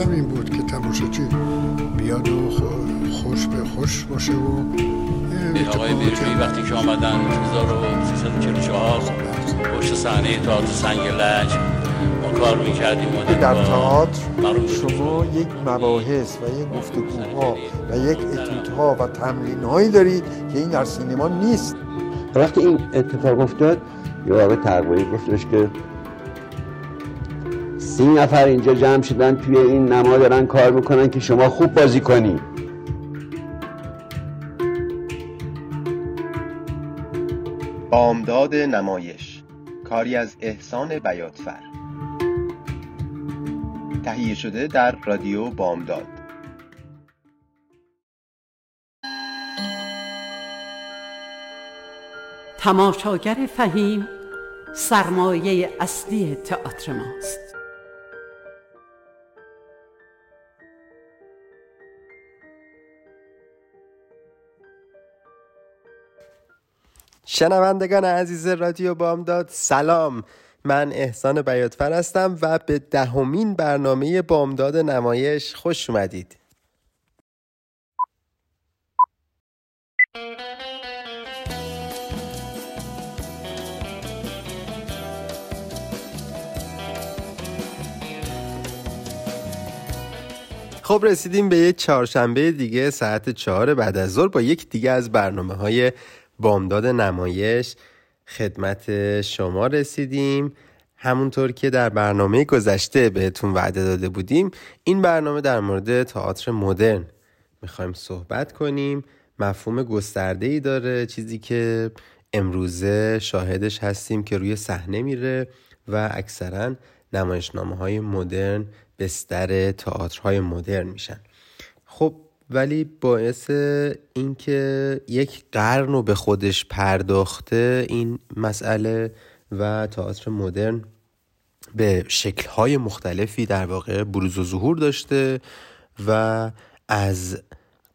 مقصودم این بود که تماشاچی بیاد و خوش به خوش باشه و آقای بیرمی وقتی که آمدن 1344 پشت صحنه تئاتر سنگ لج ما کار می‌کردیم در تئاتر شما یک مباحث و یک گفتگوها و یک اتیودها و تمرین هایی دارید که این در سینما نیست. وقتی این اتفاق افتاد یه آقای تقویی گفتش که سی نفر اینجا جمع شدن توی این نما دارن کار می‌کنن که شما خوب بازی کنی. بامداد نمایش. کاری از احسان بیاتفر تهیه شده در رادیو بامداد. تماشاگر فهیم سرمایه اصلی تئاتر ماست. شنوندگان عزیز رادیو بامداد سلام. من احسان بیاتفر هستم و به دهمین برنامه بامداد نمایش خوش اومدید. خب رسیدیم به یک چهارشنبه دیگه ساعت چهار بعد از ظهر با یک دیگه از برنامه های بامداد نمایش خدمت شما رسیدیم. همونطور که در برنامه گذشته بهتون وعده داده بودیم این برنامه در مورد تئاتر مدرن می‌خوایم صحبت کنیم. مفهوم گسترده ای داره چیزی که امروزه شاهدش هستیم که روی صحنه میره و اکثرا نمایشنامه های مدرن بستر تئاترهای مدرن میشن. خب ولی باعث اینکه یک قرن رو به خودش پرداخته این مسئله و تئاتر مدرن به شکلهای مختلفی در واقع بروز و ظهور داشته و از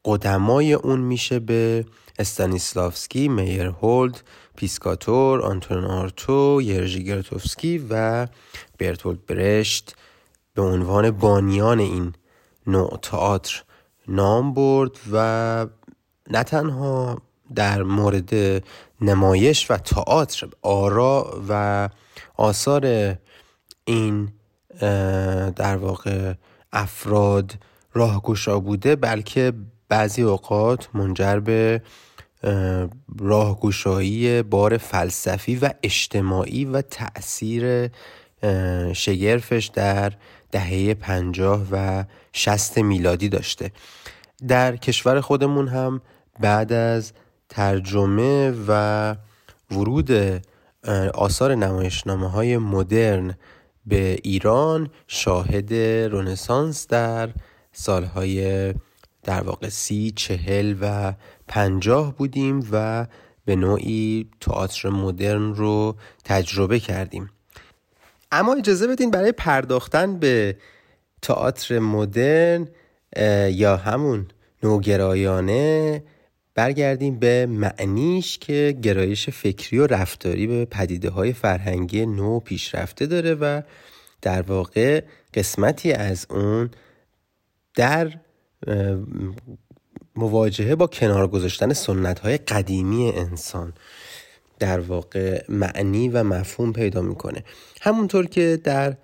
قدمای اون میشه به استانیسلافسکی، میر هولد، پیسکاتور، آنتون آرتو، یرژی گرتوفسکی و برتولد برشت به عنوان بانیان این نوع تئاتر. نام برد و نه تنها در مورد نمایش و تئاتر آرا و آثار این در واقع افراد راهگشا بوده بلکه بعضی اوقات منجر به راهگشایی بار فلسفی و اجتماعی و تأثیر شگرفش در دهه پنجاه و شست میلادی داشته. در کشور خودمون هم بعد از ترجمه و ورود آثار نمایشنامه های مدرن به ایران شاهد رونسانس در سالهای در واقع سی، چهل و پنجاه بودیم و به نوعی تئاتر مدرن رو تجربه کردیم. اما اجازه بدین برای پرداختن به تئاتر مدرن یا همون نوگرایانه برگردیم به معنیش که گرایش فکری و رفتاری به پدیده های فرهنگی نو پیشرفته داره و در واقع قسمتی از اون در مواجهه با کنار گذاشتن سنت های قدیمی انسان در واقع معنی و مفهوم پیدا می‌کنه. همونطور که در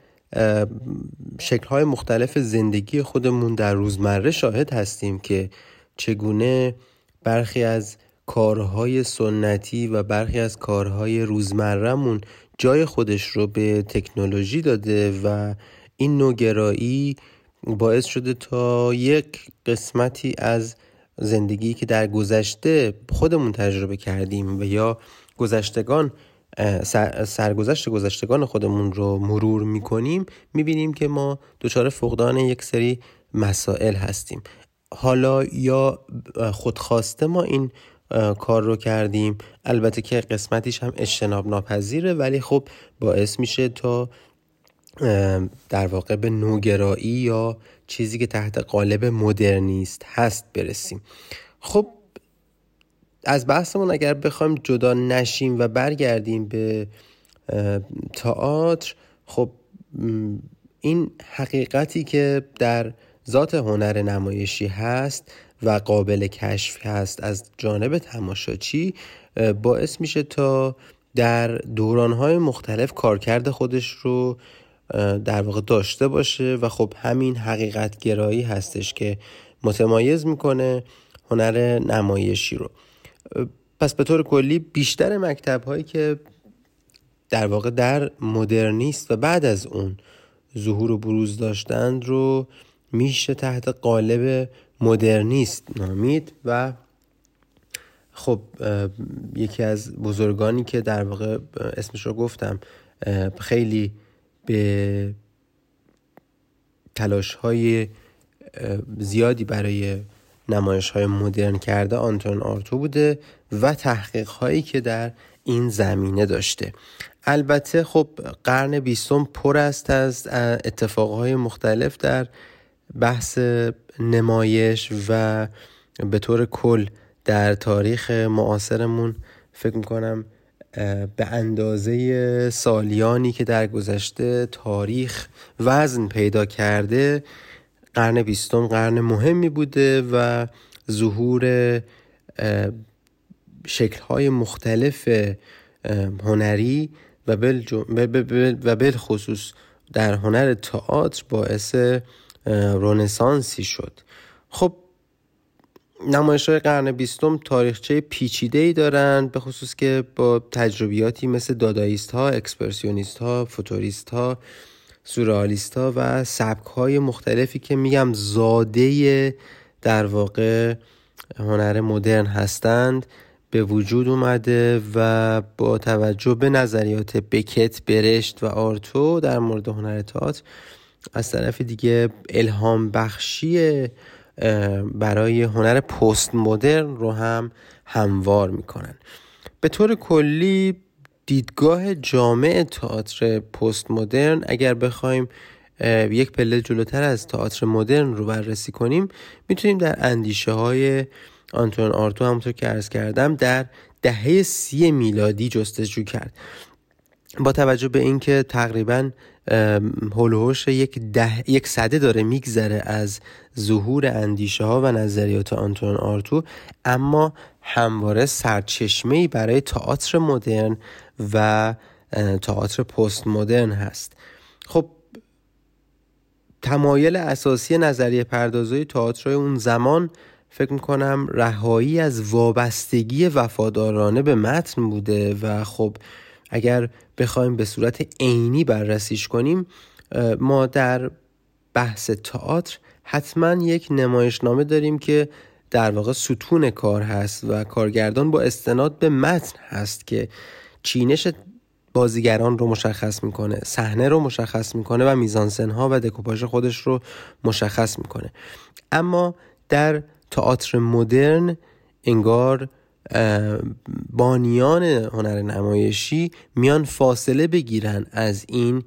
شکلهای مختلف زندگی خودمون در روزمره شاهد هستیم که چگونه برخی از کارهای سنتی و برخی از کارهای روزمرهمون جای خودش رو به تکنولوژی داده و این نوگرایی باعث شده تا یک قسمتی از زندگی که در گذشته خودمون تجربه کردیم و یا گذشتگان سرگذشت گذشتگان خودمون رو مرور می‌کنیم می‌بینیم که ما دچار فقدان یک سری مسائل هستیم. حالا یا خودخواسته ما این کار رو کردیم البته که قسمتیش هم اجتناب ناپذیره ولی خب باعث میشه تا در واقع به نوگرایی یا چیزی که تحت قالب مدرنیست هست برسیم. خب از بحثمون اگر بخوایم جدا نشیم و برگردیم به تئاتر خب این حقیقتی که در ذات هنر نمایشی هست و قابل کشف هست از جانب تماشاچی باعث میشه تا در دورانهای مختلف کارکرد خودش رو در واقع داشته باشه و خب همین حقیقت گرایی هستش که متمایز می‌کنه هنر نمایشی رو. پس به طور کلی بیشتر مکتب هایی که در واقع در مدرنیست و بعد از اون ظهور و بروز داشتند رو میشه تحت قالب مدرنیست نامید و خب یکی از بزرگانی که در واقع اسمش رو گفتم خیلی به تلاش های زیادی برای نمایش های مدرن کرده آنتون آرتو بوده و تحقیق هایی که در این زمینه داشته. البته خب قرن بیستم پر است از اتفاقهای مختلف در بحث نمایش و به طور کل در تاریخ معاصرمون. فکر می‌کنم به اندازه سالیانی که در گذشته تاریخ وزن پیدا کرده قرن بیستم قرن مهمی بوده و ظهور شکلهای مختلف هنری و بل خصوص در هنر تئاتر باعث رونسانسی شد. خب نمایش های قرن بیستم تاریخچه پیچیده ای دارند به خصوص که با تجربیاتی مثل داداییست ها، اکسپرسیونیست ها، فوتوریست ها، سورالیست ها و سبک های مختلفی که میگم زاده در واقع هنر مدرن هستند به وجود اومده و با توجه به نظریات بکت برشت و آرتو در مورد هنر تئاتر از طرف دیگه الهام بخشی برای هنر پست مدرن رو هم هموار می‌کنن. به طور کلی دیدگاه جامع تئاتر پست مدرن اگر بخوایم یک پله جلوتر از تئاتر مدرن رو بررسی کنیم می‌تونیم در اندیشه های آنتون آرتو همونطور که ارز کردم در دهه سی میلادی جستجو کرد. با توجه به اینکه تقریبا هلوهوش یک, ده، یک صده داره میگذره از ظهور اندیشه ها و نظریات آنتون آرتو اما همواره سرچشمه برای تئاتر مدرن و تئاتر پست مدرن هست. خب تمایل اساسی نظریه پردازی تئاتر اون زمان فکر می‌کنم رهایی از وابستگی وفادارانه به متن بوده و خب اگر بخوایم به صورت عینی بررسیش کنیم ما در بحث تئاتر حتما یک نمایشنامه داریم که در واقع ستون کار هست و کارگردان با استناد به متن هست که چینش بازیگران رو مشخص می‌کنه صحنه رو مشخص می‌کنه و میزانسن ها و دکوپاژ خودش رو مشخص می‌کنه. اما در تئاتر مدرن انگار بانیان هنر نمایشی میان فاصله بگیرن از این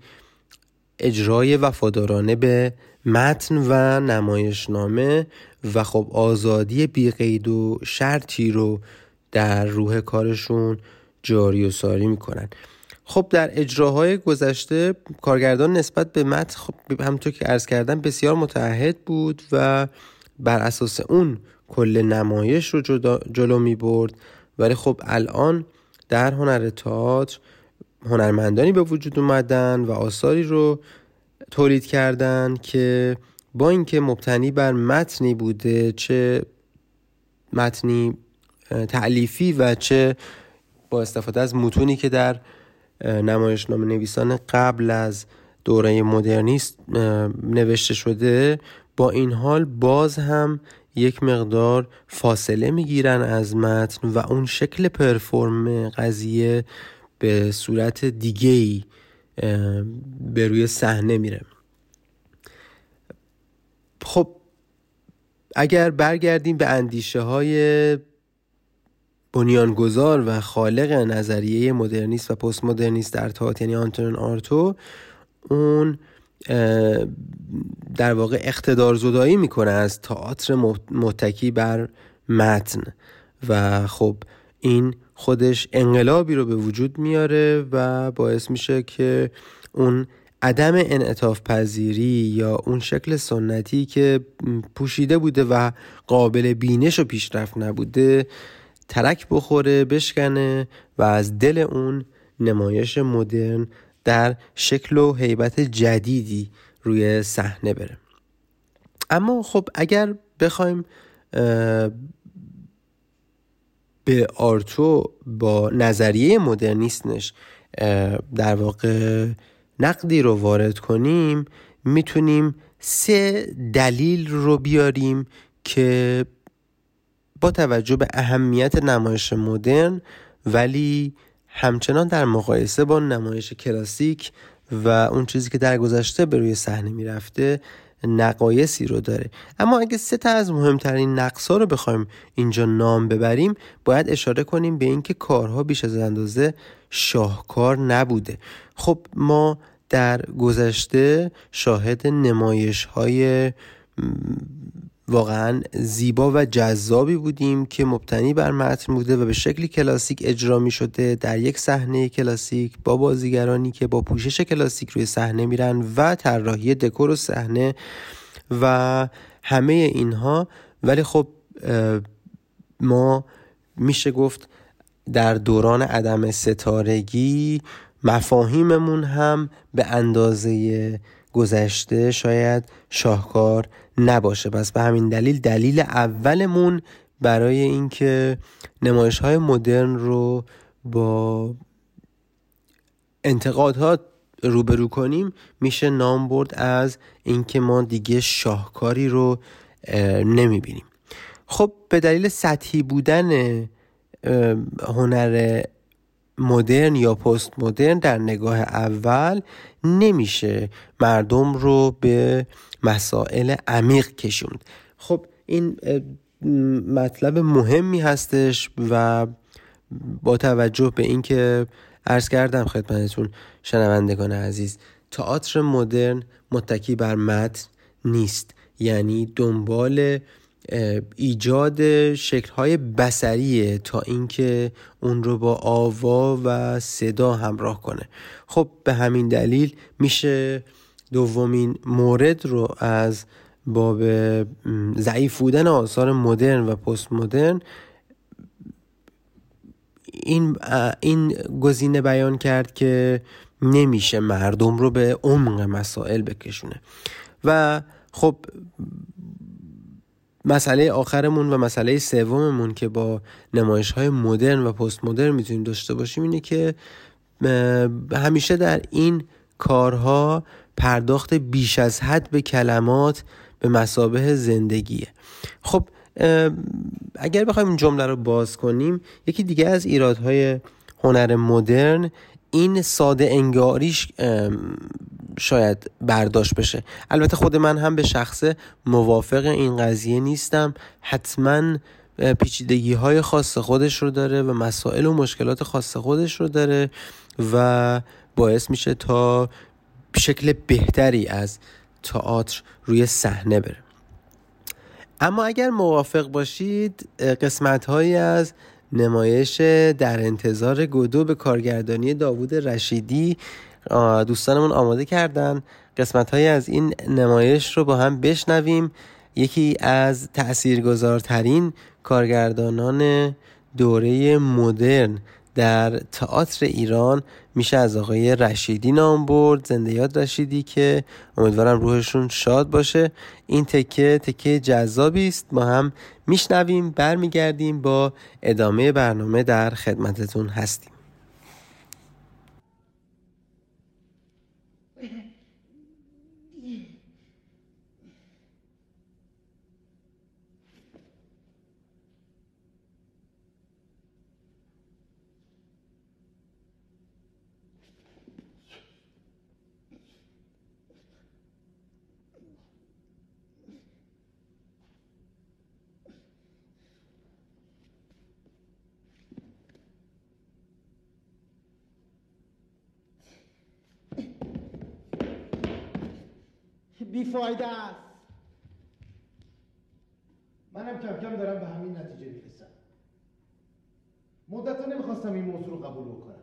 اجرای وفادارانه به متن و نمایشنامه و خب آزادی بیقید و شرطی رو در روح کارشون جاری و ساری می‌کنن. خب در اجراهای گذشته کارگردان نسبت به متن خب همونطور که عرض کردم بسیار متعهد بود و بر اساس اون کل نمایش رو جلو می برد ولی خب الان در هنر تئاتر هنرمندانی به وجود اومدن و آثاری رو تولید کردن که با اینکه مبتنی بر متنی بوده چه متنی تعلیفی و چه با استفاده از متونی که در نمایشنامه نویسان قبل از دوره مدرنیست نوشته شده با این حال باز هم یک مقدار فاصله می‌گیرن از متن و اون شکل پرفورم قضیه به صورت دیگه ای به روی صحنه میره. خب اگر برگردیم به اندیشه های بنیانگذار و خالق نظریه مدرنیست و پست مدرنیست در تئاتر یعنی آنتون آرتو اون در واقع اقتدار زدایی می‌کنه از تئاتر متکی بر متن. و خب این خودش انقلابی رو به وجود میاره و باعث میشه که اون عدم انعطاف پذیری یا اون شکل سنتی که پوشیده بوده و قابل بینش و پیشرفت نبوده ترک بخوره بشکنه و از دل اون نمایش مدرن در شکل و حیبت جدیدی روی صحنه بره. اما خب اگر بخوایم به آرتو با نظریه مدرنیستش در واقع نقدی رو وارد کنیم می‌تونیم سه دلیل رو بیاریم که با توجه به اهمیت نمایش مدرن ولی همچنان در مقایسه با نمایش کلاسیک و اون چیزی که در گذشته به روی صحنه می‌رفته نقایسی رو داره. اما اگه سه تا از مهمترین نقصا رو بخوایم اینجا نام ببریم باید اشاره کنیم به اینکه کارها بیش از اندازه شاهکار نبوده. خب ما در گذشته شاهد نمایش های واقعا زیبا و جذابی بودیم که مبتنی بر متن بوده و به شکلی کلاسیک اجرا می شده در یک صحنه کلاسیک با بازیگرانی که با پوشش کلاسیک روی صحنه میرن و طراحی دکور و صحنه و همه اینها. ولی خب ما میشه گفت در دوران عدم ستارگی مفاهیممون هم به اندازه گذشته شاید شاهکار نباشه. پس به همین دلیل دلیل اولمون برای اینکه نمایش های مدرن رو با انتقادها روبرو کنیم میشه نام برد از اینکه ما دیگه شاهکاری رو نمی‌بینیم. خب به دلیل سطحی بودن هنر مدرن یا پست مدرن در نگاه اول نمیشه مردم رو به مسائل عمیق کشوند. خب این مطلب مهمی هستش و با توجه به اینکه عرض کردم خدمتتون شنوندگان عزیز تئاتر مدرن متکی بر متن نیست. یعنی دنبال ایجاد شکلهای بسریه تا اینکه اون رو با آوا و صدا همراه کنه. خب به همین دلیل میشه دومین مورد رو از باب ضعیف بودن آثار مدرن و پست مدرن این این گزینه بیان کرد که نمیشه مردم رو به عمق مسائل بکشونه. و خب مسئله آخرمون و مسئله سوممون که با نمایش های مدرن و پست مدرن می‌تونیم داشته باشیم اینه که همیشه در این کارها پرداخت بیش از حد به کلمات به مسابه زندگیه. خب اگر بخوایم این جمله رو باز کنیم یکی دیگه از ایرادهای هنر مدرن این ساده انگاریش شاید برداشت بشه. البته خود من هم به شخصه موافق این قضیه نیستم. حتما پیچیدگی های خاص خودش رو داره و مسائل و مشکلات خاص خودش رو داره و باعث میشه تا شکل بهتری از تئاتر روی صحنه بره. اما اگر موافق باشید قسمت هایی از نمایش در انتظار گدو به کارگردانی داوود رشیدی دوستانمون آماده کردن. قسمت های از این نمایش رو با هم بشنویم. یکی از تاثیرگذارترین کارگردانان دوره مدرن در تئاتر ایران میشه از آقای رشیدی نام برد. زنده یاد رشیدی که امیدوارم روحشون شاد باشه. این تکه تکه جذابی است. ما هم میشنویم برمیگردیم با ادامه برنامه در خدمتتون هستیم. بیفایده است. منم کم کم دارم به همین نتیجه می‌رسم. مدت نمی‌خواستم این موضوع رو قبول بکنم.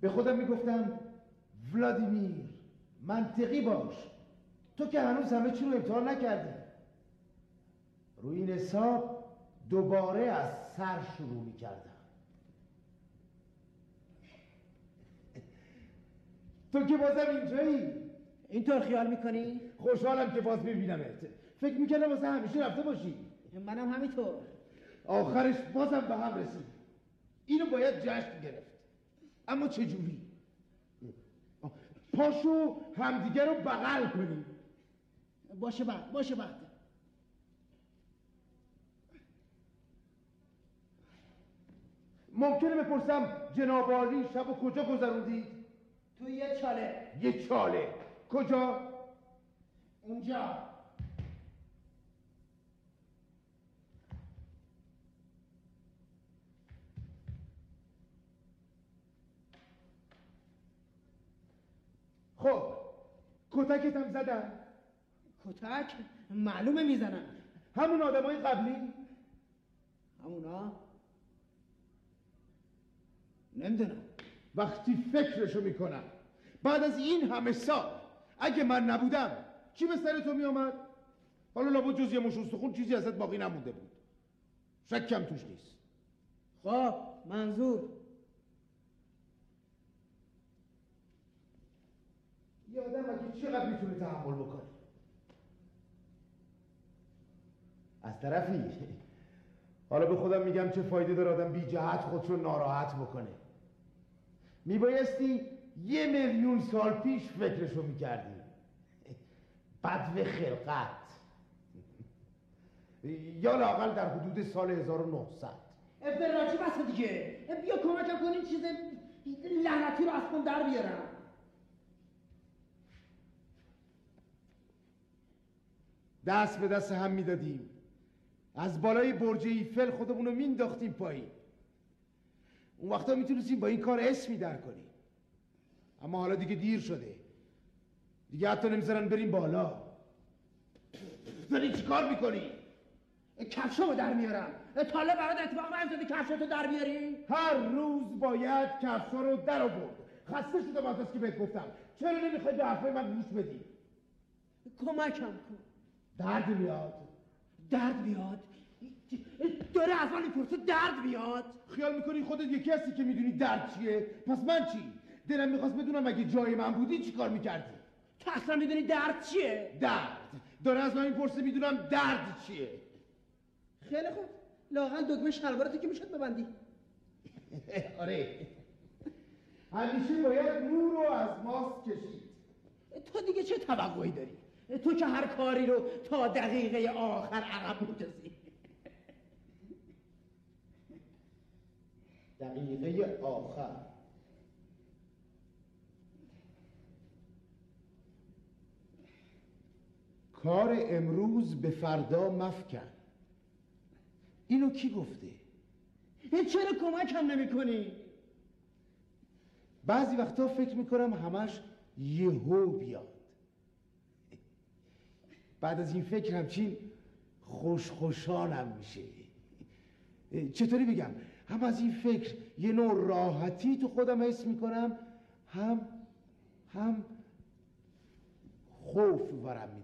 به خودم می‌گفتم ولادیمیر منطقی باش. تو که هنوز همه چی رو امتحان نکردی. روی این حساب دوباره از سر شروع می‌کردم. تو که بازم اینجایی؟ اینطور خیال می‌کنی؟ خوشحالم که باز میبینمت. فکر می‌کردم واسه همیشه رفته باشی. منم همینطور. آخرش بازم به هم رسید. اینو باید جشن گرفت. اما چجوری؟ پاشو همدیگه رو بغل کنیم. باشه بعد باشه بعد. ممکنه بپرسم جناب شب و کجا گذروندید؟ تو یه چاله. یه چاله. کجا؟ اونجا. خب کتکت هم زدن. کتک؟ معلومه می‌زنن. همون آدمای قبلی؟ همونا؟ نمی‌دونم. وقتی فکرشو می‌کنم. بعد از این همه سال اگه من نبودم چی به سر تو میامد؟ حالا لابد جز یه مش استخون چیزی ازت باقی نمونده بود. شکم توش نیست. خب منظور. یه آدم اگه چقدر می‌تونه تحمل بکنه؟ از طرفی. حالا به خودم میگم چه فایده داره آدم بی جهت خودشو ناراحت بکنه. میبایستی یه میلیون سال پیش فکرشو می‌کردی. بدو خلقت. یا لاقل در حدود سال 1900 افراچی بسه دیگه. بیا کمکم کن این چیز لعنتی رو از کن در بیارم. دست به دست هم می‌دادیم. از بالای برج ایفل خودمون رو مینداختیم پایین. اون وقتا می‌تونستیم با این کار اسمی در کنیم اما حالا دیگه دیر شده. دیگه حتی نمی‌ذارن بریم بالا. داری چی کار می‌کنی؟ کفشامو در میارم. تاله برات اتفاق نیفتاده کفشاتو در بیاری؟ هر روز باید کفشا رو در آورد. خسته شدم از که بهت گفتم. چرا نمی‌خوای به حرفای من گوش بدی؟ کمکم کن. درد میاد. درد بیاد داره از من می‌پرسه درد بیاد خیال می‌کنی خودت یکی هستی که می‌دونی درد چیه؟ پس من چی؟ دلم می‌خواست بدونم اگه جای من بودی چی کار می‌کردی؟ اصلا می‌دونی درد چیه؟ درد. داره از من می‌پرسه می‌دونم درد چیه. خیلی خوب. لاغل دگمه شلوارتو که می‌شد ببندی؟ آره. همیشه باید نور رو از ماست کشید. تو دیگه چه توقعی داری؟ تو که هر کاری رو تا دقیقه آخر عقب میندازی. دقیقه آخر. کار امروز به فردا مفکن اینو کی گفته؟ چرا کمک هم نمی کنی؟ بعضی وقتا فکر می‌کنم همش یهو بیاد. بعد از این فکر همچین خوش خوشانم میشه. چطوری بگم؟ هم از این فکر یه نوع راحتی تو خودم حس می‌کنم هم هم خوف ورم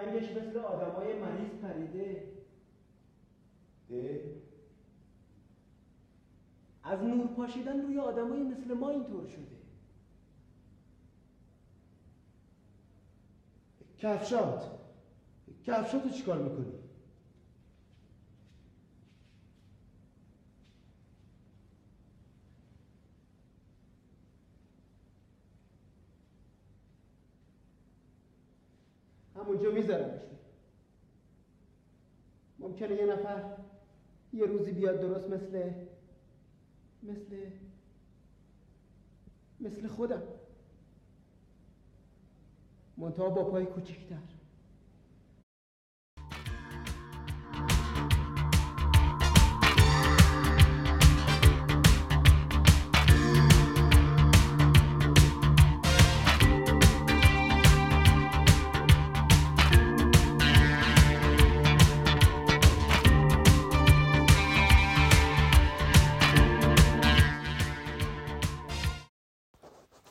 رنگش مثل آدمای مریض پریده اه؟ از نور پاشیدن روی آدمای مثل ما اینطور شده کفشات کفشاتو چیکار می‌کنی؟ اینو می‌ذارم ممکنه یه نفر یه روزی بیاد درست مثل مثل مثل خودم. منتها با پای کوچکتر.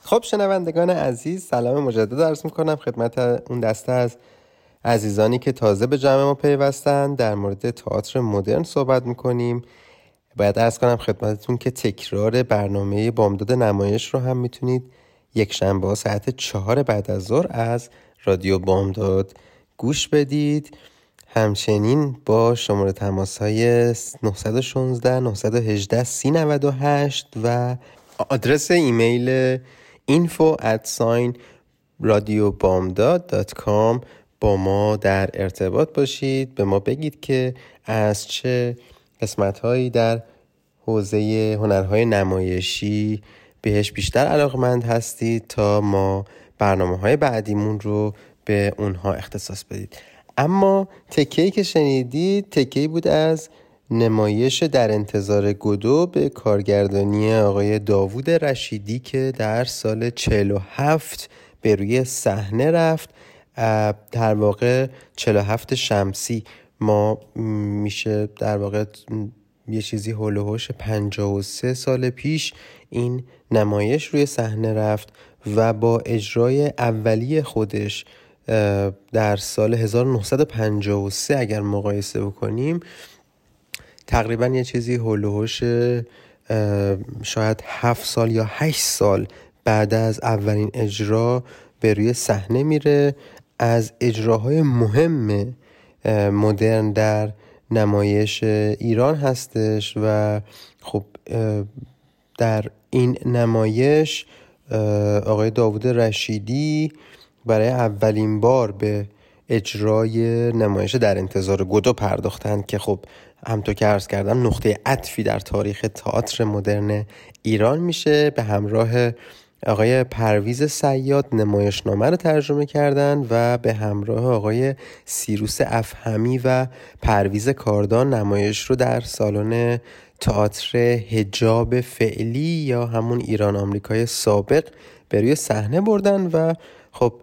خب شنوندگان عزیز سلام مجدد عرض می‌کنم خدمت اون دسته از عزیزانی که تازه به جمع ما پیوستن. در مورد تئاتر مدرن صحبت می‌کنیم. باید ارز کنم خدمتتون که تکرار برنامه بامداد نمایش رو هم می‌تونید یک شنبه ساعت چهار بعد از ظهر از رادیو بامداد گوش بدید. همچنین با شماره تماس های 916 918 398 و آدرس ایمیل info at sign radiobamdad.com با ما در ارتباط باشید. به ما بگید که از چه قسمت هایی در حوزه هنرهای نمایشی بهش بیشتر علاقمند هستید تا ما برنامه های بعدیمون رو به اونها اختصاص بدید. اما تکهی که شنیدید تکهی بود از نمایش در انتظار گدو به کارگردانی آقای داوود رشیدی که در سال 47 به روی صحنه رفت در واقع 47 شمسی ما میشه در واقع یه چیزی هلوهوش 53 سال پیش این نمایش روی صحنه رفت و با اجرای اولی خودش در سال 1953 اگر مقایسه بکنیم تقریبا یه چیزی هلوهوش شاید هفت سال یا هشت سال بعد از اولین اجرا به روی صحنه میره. از اجراهای مهم مدرن در نمایش ایران هستش و خب در این نمایش آقای داوود رشیدی برای اولین بار به اجرای نمایش در انتظار گدو پرداختند که خب همطور که عرض کردم نقطه عطفی در تاریخ تئاتر مدرن ایران میشه. به همراه آقای پرویز سیاد نمایشنامه رو ترجمه کردن و به همراه آقای سیروس افهمی و پرویز کاردان نمایش رو در سالن تئاتر هجاب فعلی یا همون ایران آمریکای سابق به روی صحنه بردن و خب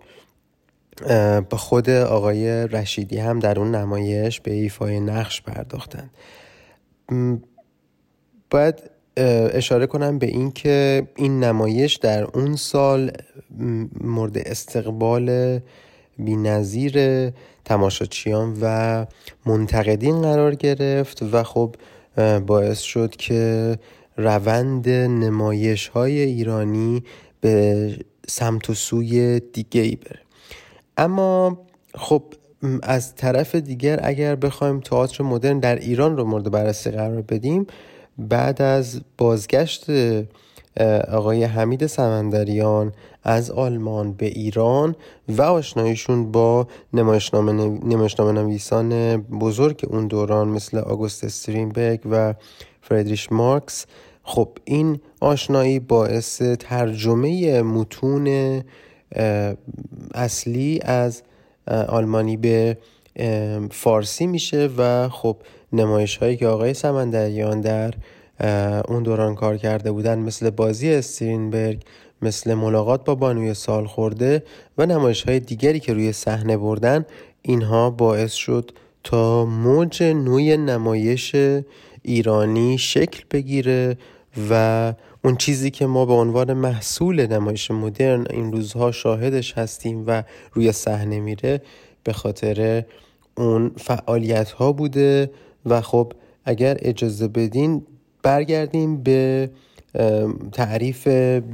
با خود آقای رشیدی هم در اون نمایش به ایفای نقش پرداختن. باید اشاره کنم به این که این نمایش در اون سال مورد استقبال بینظیر تماشاچیان و منتقدین قرار گرفت و خب باعث شد که روند نمایش های ایرانی به سمت و سوی دیگه ای بره. اما خب از طرف دیگر اگر بخوایم تئاتر مدرن در ایران رو مورد بررسی قرار بدیم بعد از بازگشت آقای حمید سمندریان از آلمان به ایران و آشناییشون با نمایشنامه, نمایشنامه نویسان بزرگ اون دوران مثل آگوست استرینبرگ و فردریش مارکس خب این آشنایی باعث ترجمه متون اصلی از آلمانی به فارسی میشه و خب نمایش هایی که آقای سمندریان در اون دوران کار کرده بودن مثل بازی استرینبرگ مثل ملاقات با بانوی سال خورده و نمایش های دیگری که روی صحنه بردن اینها باعث شد تا موج نوی نمایش ایرانی شکل بگیره و اون چیزی که ما به عنوان محصول نمایش مدرن این روزها شاهدش هستیم و روی صحنه میره به خاطر اون فعالیت ها بوده و خب اگر اجازه بدین برگردیم به تعریف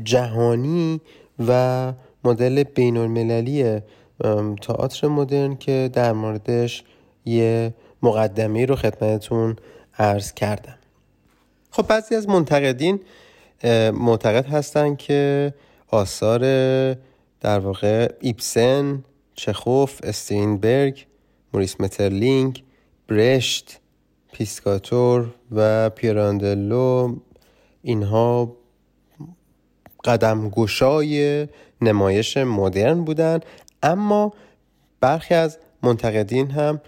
جهانی و مدل بین المللی تئاتر مدرن که در موردش یه مقدمه رو خدمتتون عرض کردم. خب بعضی از منتقدین معتقد هستند که آثار در واقع ایبسن، چخوف، استریندبرگ، موریس مترلینگ، برشت، پیسکاتور و پیراندلو اینها قدم گشای نمایش مدرن بودن. اما برخی از منتقدین هم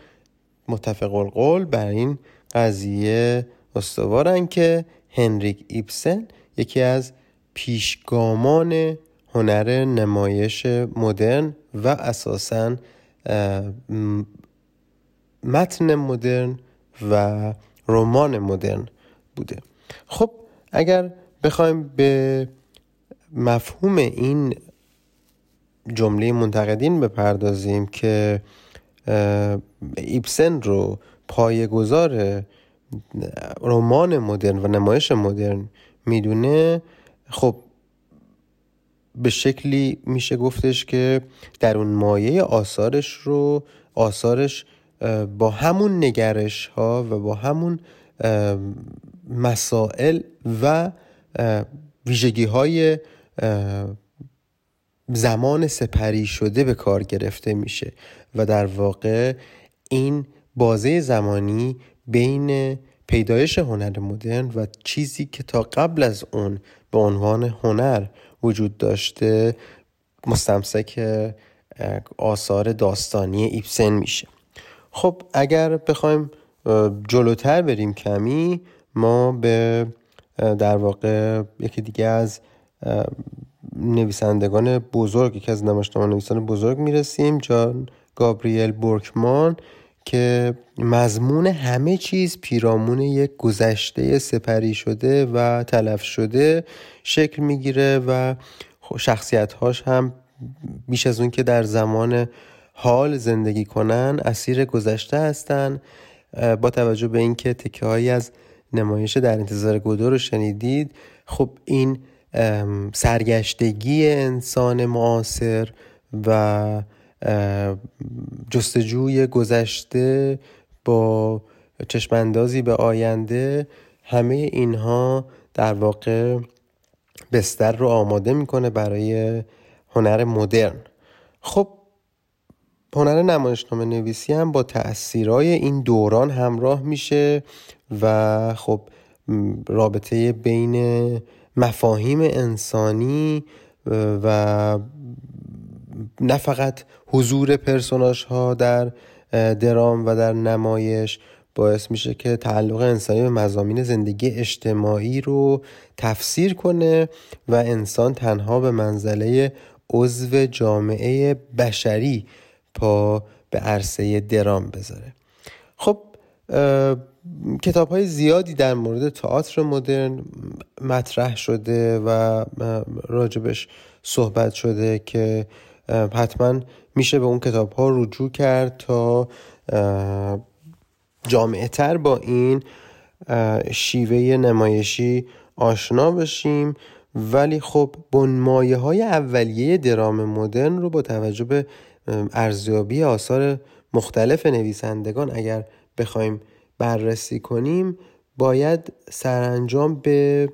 متفق القول بر این قضیه استوارن که هنریک ایبسن یکی از پیشگامان هنر نمایش مدرن و اساسا متن مدرن و رمان مدرن بوده. خب اگر بخوایم به مفهوم این جمله منتقدین بپردازیم که ایبسن رو پایگذار رمان مدرن و نمایش مدرن می‌دونه. خب به شکلی میشه گفتش که در اون مایه آثارش رو آثارش با همون نگرش ها و با همون مسائل و ویژگی های زمان سپری شده به کار گرفته میشه. و در واقع این بازه زمانی بین پیدایش هنر مدرن و چیزی که تا قبل از اون به عنوان هنر وجود داشته مستمسک آثار داستانی ایبسن میشه. خب اگر بخوایم جلوتر بریم کمی ما به در واقع یکی دیگه از نویسندگان بزرگ یکی از نمایشنامه نویسان بزرگ می‌رسیم جان گابریل بورکمان. که مضمون همه چیز پیرامون یک گذشته سپری شده و تلف شده شکل می‌گیره و شخصیت هاش هم بیش از اون که در زمان حال زندگی کنن اسیر گذشته هستن با توجه به اینکه تکه هایی از نمایش در انتظار گودو رو شنیدید خب این سرگشتگی انسان معاصر و جستجوی گذشته با چشماندازی به آینده همه اینها در واقع بستر رو آماده می‌کنه برای هنر مدرن. خب هنر نمایشنامه نویسی هم با تأثیرهای این دوران همراه میشه و خب رابطه بین مفاهیم انسانی و نه فقط حضور پرسوناش ها در درام و در نمایش باعث میشه که تعلق انسانی به مزامین زندگی اجتماعی رو تفسیر کنه و انسان تنها به منزله عضو جامعه بشری پا به عرصه درام بذاره. خب کتاب های زیادی در مورد تئاتر مدرن مطرح شده و راجبش صحبت شده که حتما میشه به اون کتاب ها رجوع کرد تا جامعه تر با این شیوه نمایشی آشنا بشیم. ولی خب بنمایه های اولیه درام مدرن رو با توجه به ارزیابی آثار مختلف نویسندگان اگر بخوایم بررسی کنیم باید سرانجام به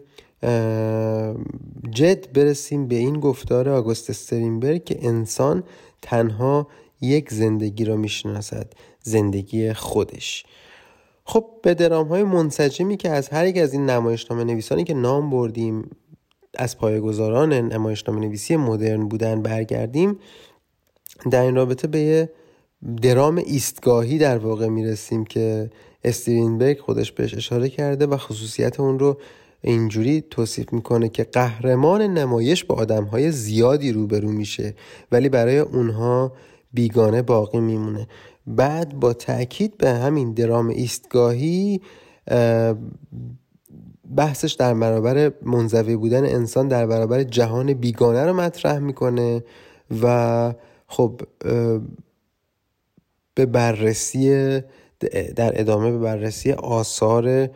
جد برسیم به این گفتار آگوست استرینبرگ که انسان تنها یک زندگی را می‌شناسد زندگی خودش. خب به درام های منسجمی که از هر یک از این نمایشنامه نویسانی که نام بردیم از پایگزاران نمایشنامه نویسی مدرن بودن برگردیم در این رابطه به یه درام ایستگاهی در واقع می‌رسیم که استرینبرگ خودش بهش اشاره کرده و خصوصیت اون رو اینجوری توصیف می‌کنه که قهرمان نمایش با آدمهای زیادی روبرو میشه ولی برای اونها بیگانه باقی میمونه. بعد با تاکید به همین درام ایستگاهی بحثش در برابر منزوی بودن انسان در برابر جهان بیگانه رو مطرح می‌کنه و خب به بررسی در ادامه به بررسی آثار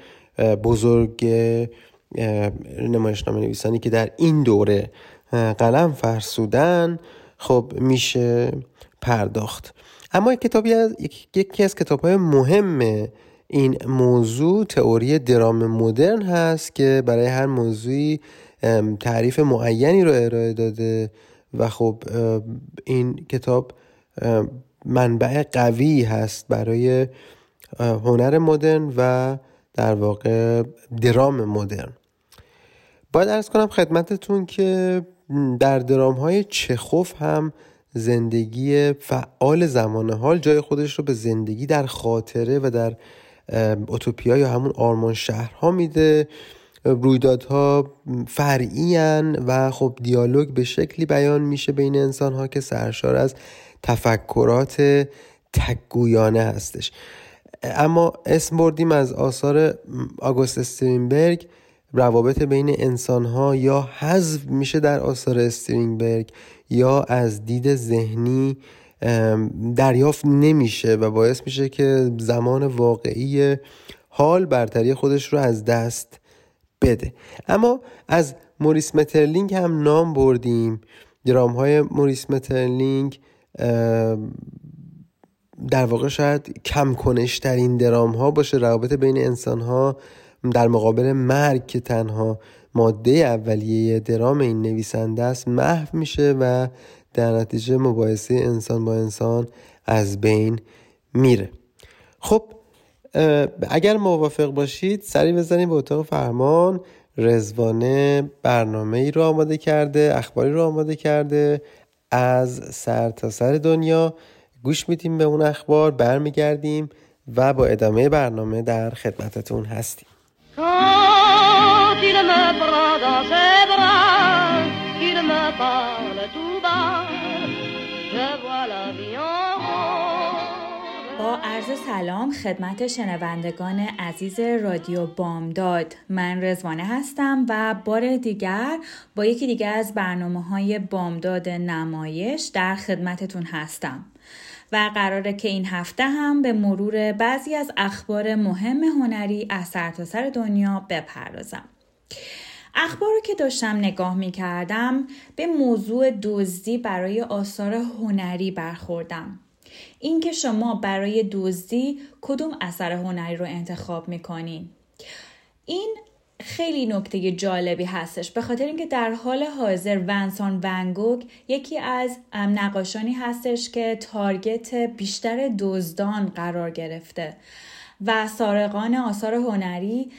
بزرگ نمایشنامه نویسانی که در این دوره قلم فرسودن خب میشه پرداخت. اما کتابی از یکی از کتاب های مهم این موضوع تئوری درام مدرن هست که برای هر موضوعی تعریف معینی رو ارائه داده و خب این کتاب منبع قوی هست برای هنر مدرن و در واقع درام مدرن. باید ارز کنم خدمتتون که در درام های چخوف هم زندگی فعال زمان حال جای خودش رو به زندگی در خاطره و در اوتوپیا یا همون آرمان شهرها میده. رویدادها فرعی و خب دیالوگ به شکلی بیان میشه بین انسان ها که سرشار از تفکرات تکگویانه هستش. اما اسم بردیم از آثار آگوست استرینبرگ. روابط بین انسان ها یا حذف میشه در آثار استرینبرگ یا از دید ذهنی دریافت نمیشه و باعث میشه که زمان واقعی حال برتری خودش رو از دست بده. اما از موریس مترلینگ هم نام بردیم. درام های موریس مترلینگ در واقع شاید کم کنشترین درام ها باشه. روابط بین انسان ها در مقابل مرگ که تنها ماده اولیه درام این نویسنده است محو میشه و در نتیجه مباحثه انسان با انسان از بین میره. خب اگر موافق باشید سری بزنیم به اتاق فرمان. رزوانه برنامه ای رو آماده کرده اخباری رو آماده کرده از سر تا سر دنیا گوش میدیم به اون اخبار برمیگردیم و با ادامه برنامه در خدمتتون هستیم. با عرض سلام خدمت شنوندگان عزیز رادیو بامداد. من رزوانه هستم و بار دیگر با یکی دیگر از برنامه های بامداد نمایش در خدمتتون هستم. و قراره که این هفته هم به مرور بعضی از اخبار مهم هنری از سرتاسر سر دنیا بپردازم. اخبار رو که داشتم نگاه می کردم به موضوع دزدی برای آثار هنری برخوردم. اینکه شما برای دزدی کدوم اثر هنری رو انتخاب می‌کنین. این خیلی نکته جالبی هستش. به خاطر اینکه در حال حاضر ونسان ونگوک یکی از نقاشانی هستش که تارگت بیشتر دزدان قرار گرفته و سارقان آثار هنری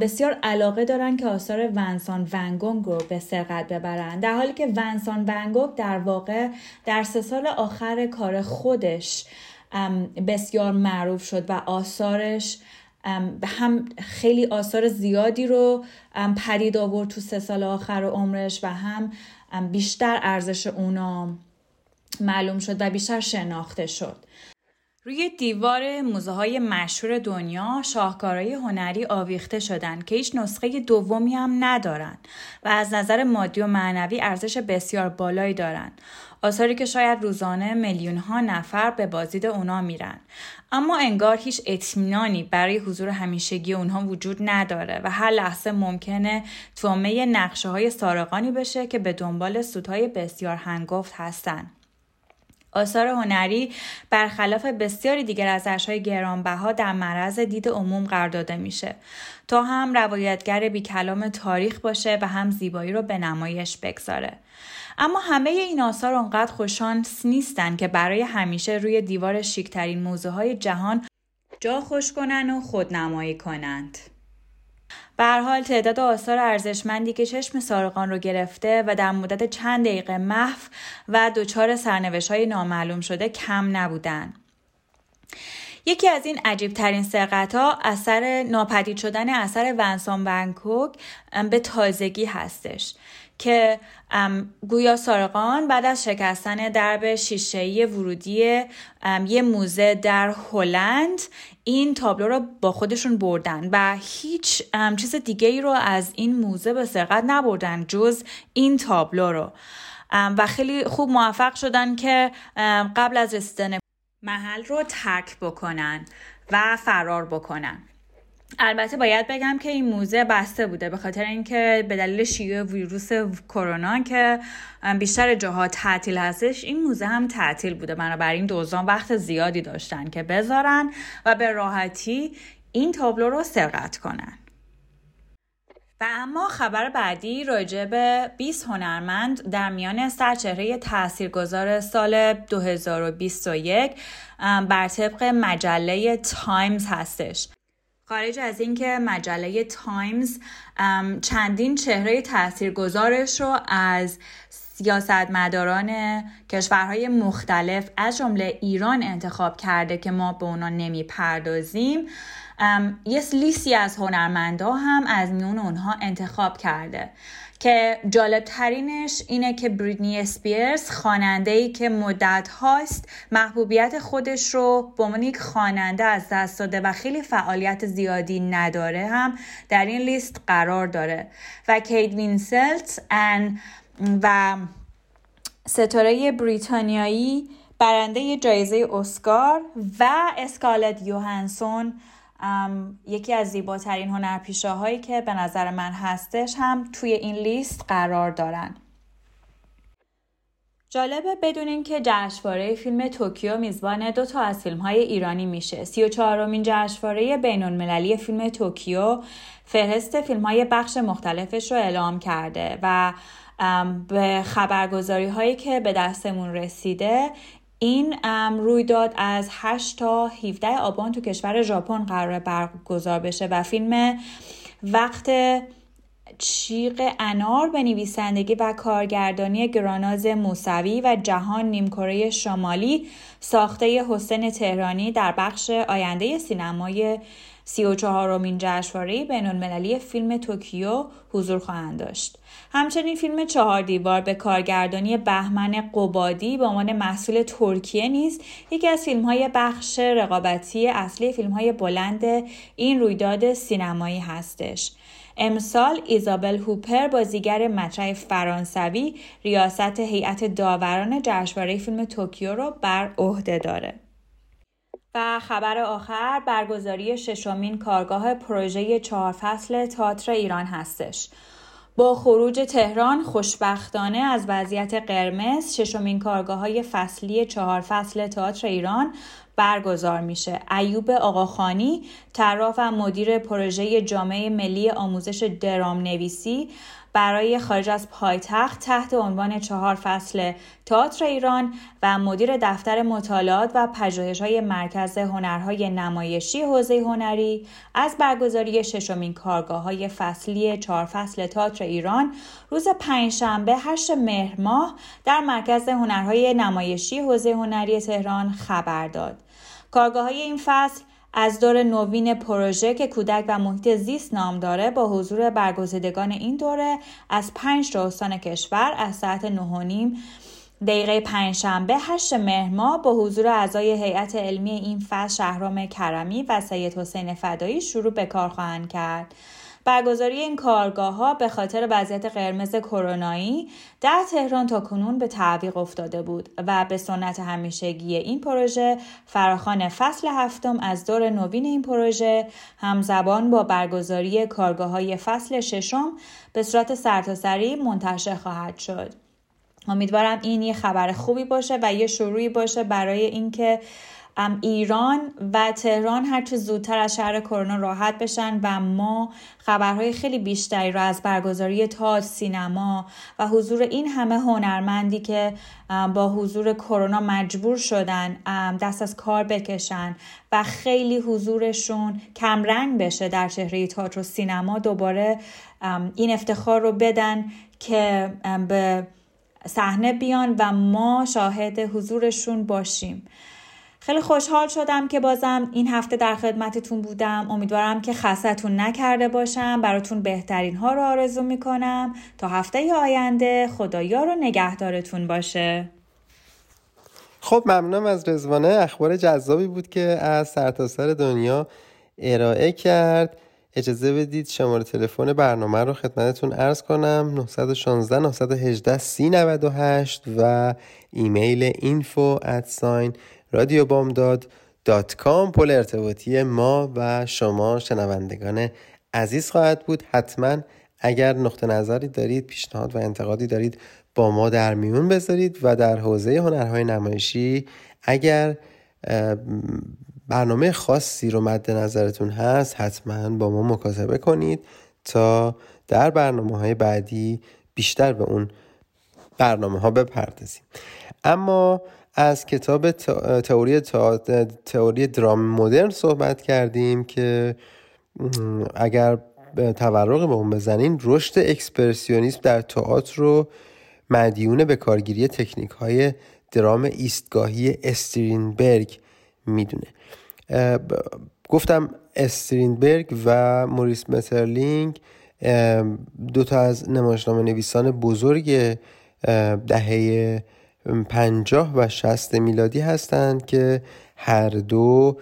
بسیار علاقه دارن که آثار ونسان ونگونگ رو به سرقت ببرن. در حالی که ونسان ونگوک در واقع در سه سال آخر کار خودش بسیار معروف شد و آثارش هم خیلی آثار زیادی رو پدید آورد تو سه سال آخر عمرش و هم بیشتر ارزش اونا معلوم شد و بیشتر شناخته شد روی دیوار موزه های مشهور دنیا شاهکارهای هنری آویخته شدند که هیچ نسخه دومی هم ندارن و از نظر مادی و معنوی ارزش بسیار بالایی دارند. آثاری که شاید روزانه میلیون ها نفر به بازدید اونا میرن اما انگار هیچ اطمینانی برای حضور همیشگی اونها وجود نداره و هر لحظه ممکنه تومه نقشه های سارقانی بشه که به دنبال سودهای بسیار هنگفت هستند. آثار هنری برخلاف بسیاری دیگر از اشهای گرانبها در معرض دید عموم قرار داده میشه تا هم روایتگر بی کلام تاریخ باشه و هم زیبایی رو به نمایش بگذاره اما همه این آثار اونقدر خوششانس نیستن که برای همیشه روی دیوار شیکترین موزه های جهان جا خوش کنن و خودنمایی کنند. به حال تعداد آثار ارزشمندی که چشم سارقان رو گرفته و در مدت چند دقیقه محو و دچار سرنوشت های نامعلوم شده کم نبودن. یکی از این عجیب ترین سرقت ها اثر ناپدید شدن اثر ونسان ونکوک به تازگی هستش که گویا سارقان بعد از شکستن درب شیشه‌ای ورودی یه موزه در هلند این تابلو رو با خودشون بردن و هیچ چیز دیگه ای رو از این موزه به سرقت نبردن جز این تابلو رو. و خیلی خوب موفق شدن که قبل از رسیدن محل رو ترک بکنن و فرار بکنن. البته باید بگم که این موزه بسته بوده به خاطر اینکه به دلیل شیوع ویروس کرونا که بیشتر جاها تعطیل هستش این موزه هم تعطیل بوده. بنابراین دوزان وقت زیادی داشتن که بذارن و به راحتی این تابلو رو سرقت کنن. و اما خبر بعدی راجع به 20 هنرمند در میان سرچهره تاثیرگذار سال 2021 بر طبق مجله تایمز هستش. خارج از اینکه مجله تایمز چندین چهره تاثیرگذارش رو از سیاستمداران کشورهای مختلف از جمله ایران انتخاب کرده که ما به اونا نمی‌پردازیم. یه لیستی از هنرمندا هم از میون اونها انتخاب کرده. که جالب ترینش اینه که بریتنی اسپیرز خواننده ای که مدت هاست محبوبیت خودش رو به عنوان یک خواننده از دست داده و خیلی فعالیت زیادی نداره هم در این لیست قرار داره. و کیت وینسلت و ستاره بریتانیایی برنده جایزه اسکار و اسکارلت یوهانسون یکی از زیباترین هنرپیشه هایی که به نظر من هستش هم توی این لیست قرار دارن جالبه بدونین که جشنواره فیلم توکیو میزبان دو تا از فیلم های ایرانی میشه. سی و چهارمین جشنواره بین المللی فیلم توکیو فهرست فیلم های بخش مختلفش رو اعلام کرده و به خبرگزاری هایی که به دستمون رسیده این رویداد از 8 تا 17 آبان تو کشور ژاپن قرار برگزار بشه و فیلم وقت چیق انار به نویسندگی و کارگردانی گراناز موسوی و جهان نیمکره شمالی ساخته حسین تهرانی در بخش آینده سینمای سی و چهارمین جشنواره بین المللی فیلم توکیو حضور خواهند داشت. همچنین فیلم چهار دیوار به کارگردانی بهمن قبادی به عنوان محصول ترکیه نیز یکی از فیلم های بخش رقابتی اصلی فیلم های بلند این رویداد سینمایی هستش. امسال ایزابل هوپر بازیگر مطرح فرانسوی ریاست هیئت داوران جشنواره فیلم توکیو را بر عهده داره. و خبر آخر برگزاری ششمین کارگاه پروژه چهار فصل تئاتر ایران هستش. با خروج تهران خوشبختانه از وضعیت قرمز ششمین کارگاه های فصلی چهار فصل تئاتر ایران برگزار میشه. ایوب آقاخانی طراح و مدیر پروژه جامعه ملی آموزش درام نویسی برای خارج از پایتخت تحت عنوان چهار فصل تئاتر ایران و مدیر دفتر مطالعات و پژوهش های مرکز هنرهای نمایشی حوزه هنری از برگزاری ششمین کارگاه های فصلی چهار فصل تئاتر ایران روز پنجشنبه 8 مهر ماه در مرکز هنرهای نمایشی حوزه هنری تهران خبر داد. کارگاه های این فصل از دور نوین پروژه که کودک و محیط زیست نام داره با حضور برگزیدگان این دوره از پنج تا استان کشور از ساعت نیم دقیقه پنجشنبه هشت مهر با حضور اعضای هیئت علمی این فصل شهرام کرمی و سید حسین فدایی شروع به کار خواهند کرد. برگزاری این کارگاه ها به خاطر وضعیت قرمز کرونایی در تهران تا کنون به تعویق افتاده بود و به سنت همیشگی این پروژه فراخان فصل هفتم از دور نوین این پروژه همزبان با برگزاری کارگاه های فصل ششم به صورت سرتاسری منتشر خواهد شد. امیدوارم این یه خبر خوبی باشه و یه شروعی باشه برای اینکه ایران و تهران هرچه زودتر از شهر کرونا راحت بشن و ما خبرهای خیلی بیشتری را از برگزاری تاج سینما و حضور این همه هنرمندی که با حضور کرونا مجبور شدن دست از کار بکشن و خیلی حضورشون کمرنگ بشه در چهره تئاتر و سینما دوباره این افتخار رو بدن که به صحنه بیان و ما شاهد حضورشون باشیم. خیلی خوشحال شدم که بازم این هفته در خدمتتون بودم. امیدوارم که خستتون نکرده باشم. براتون بهترین ها رو آرزو می‌کنم. تا هفته آینده خدایا رو نگهدارتون باشه. خب ممنونم از رضوانه اخبار جذابی بود که از سرتاسر سر دنیا ارائه کرد. اجازه بدید شماره تلفن برنامه رو خدمتتون عرض کنم. 916 918 3098 و ایمیل info at رادیو بامداد dot com پل ارتباطی ما و شما شنوندگان عزیز خواهد بود. حتما اگر نقطه نظری دارید پیشنهاد و انتقادی دارید با ما در میون بذارید و در حوزه هنرهای نمایشی اگر برنامه خاصی رو مد نظرتون هست حتما با ما مکاتبه کنید تا در برنامه های بعدی بیشتر به اون برنامه ها بپردازیم. اما از کتاب تئوری تئوری درام مدرن صحبت کردیم که اگر تورق به اون بزنین رشد اکسپرسیونیسم در تئاتر رو مدیون به کارگیری تکنیک های درام ایستگاهی استرینبرگ می‌دونه. گفتم استرینبرگ و موریس مترلینگ دو تا از نمایشنامه نویسان بزرگ دهه پنجاه و شست میلادی هستند که هر دو